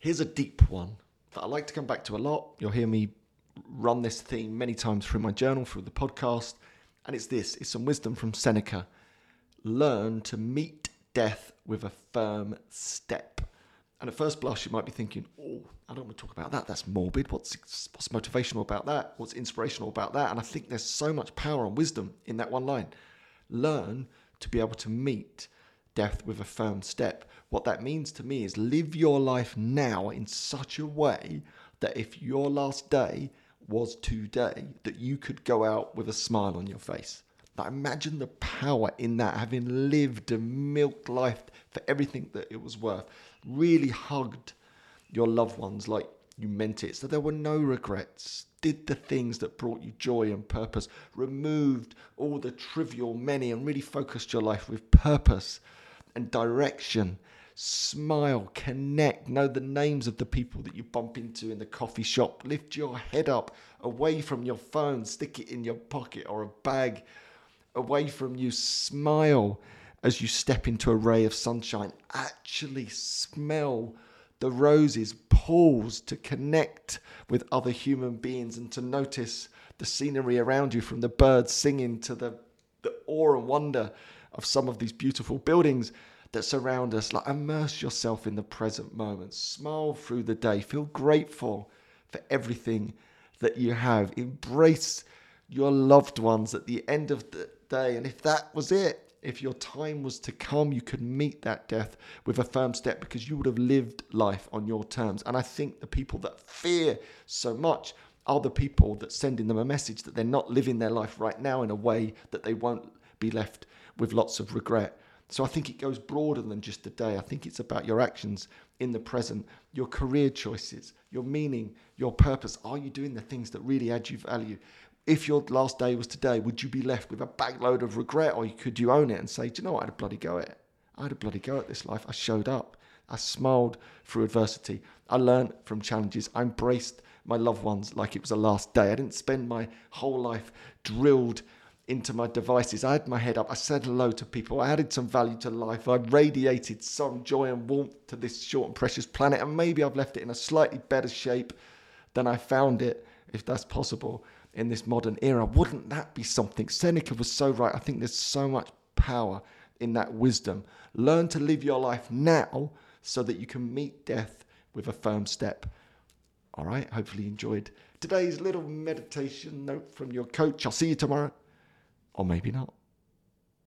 Here's a deep one that I like to come back to a lot. You'll hear me run this theme many times through my journal, through the podcast. And it's this it's some wisdom from Seneca. Learn to meet death with a firm step. And at first blush, you might be thinking, oh, I don't want to talk about that. That's morbid. What's, what's motivational about that? What's inspirational about that? And I think there's so much power and wisdom in that one line. Learn to be able to meet death with a firm step. What that means to me is live your life now in such a way that if your last day was today, that you could go out with a smile on your face. Now imagine the power in that, having lived and milked life for everything that it was worth, really hugged your loved ones like you meant it. So there were no regrets. Did the things that brought you joy and purpose, removed all the trivial many, and really focused your life with purpose and direction. Smile, connect, know the names of the people that you bump into in the coffee shop. Lift your head up away from your phone, stick it in your pocket or a bag away from you. Smile as you step into a ray of sunshine. Actually smell the roses. Pause to connect with other human beings and to notice the scenery around you from the birds singing to the, the awe and wonder of some of these beautiful buildings that surround us. Like immerse yourself in the present moment. Smile through the day. Feel grateful for everything that you have. Embrace your loved ones at the end of the day. And if that was it, if your time was to come, you could meet that death with a firm step because you would have lived life on your terms. And I think the people that fear so much are the people that sending them a message that they're not living their life right now in a way that they won't be left with lots of regret. So I think it goes broader than just a day. I think it's about your actions in the present, your career choices, your meaning, your purpose. Are you doing the things that really add you value? If your last day was today, would you be left with a bagload of regret or could you own it and say, do you know what? I had a bloody go at it. I had a bloody go at this life. I showed up. I smiled through adversity. I learned from challenges. I embraced my loved ones like it was a last day. I didn't spend my whole life drilled into my devices. I had my head up. I said hello to people. I added some value to life. I radiated some joy and warmth to this short and precious planet. And maybe I've left it in a slightly better shape than I found it, if that's possible, in this modern era. Wouldn't that be something? Seneca was so right. I think there's so much power in that wisdom. Learn to live your life now so that you can meet death with a firm step. All right, hopefully you enjoyed today's little meditation note from your coach. I'll see you tomorrow or maybe not.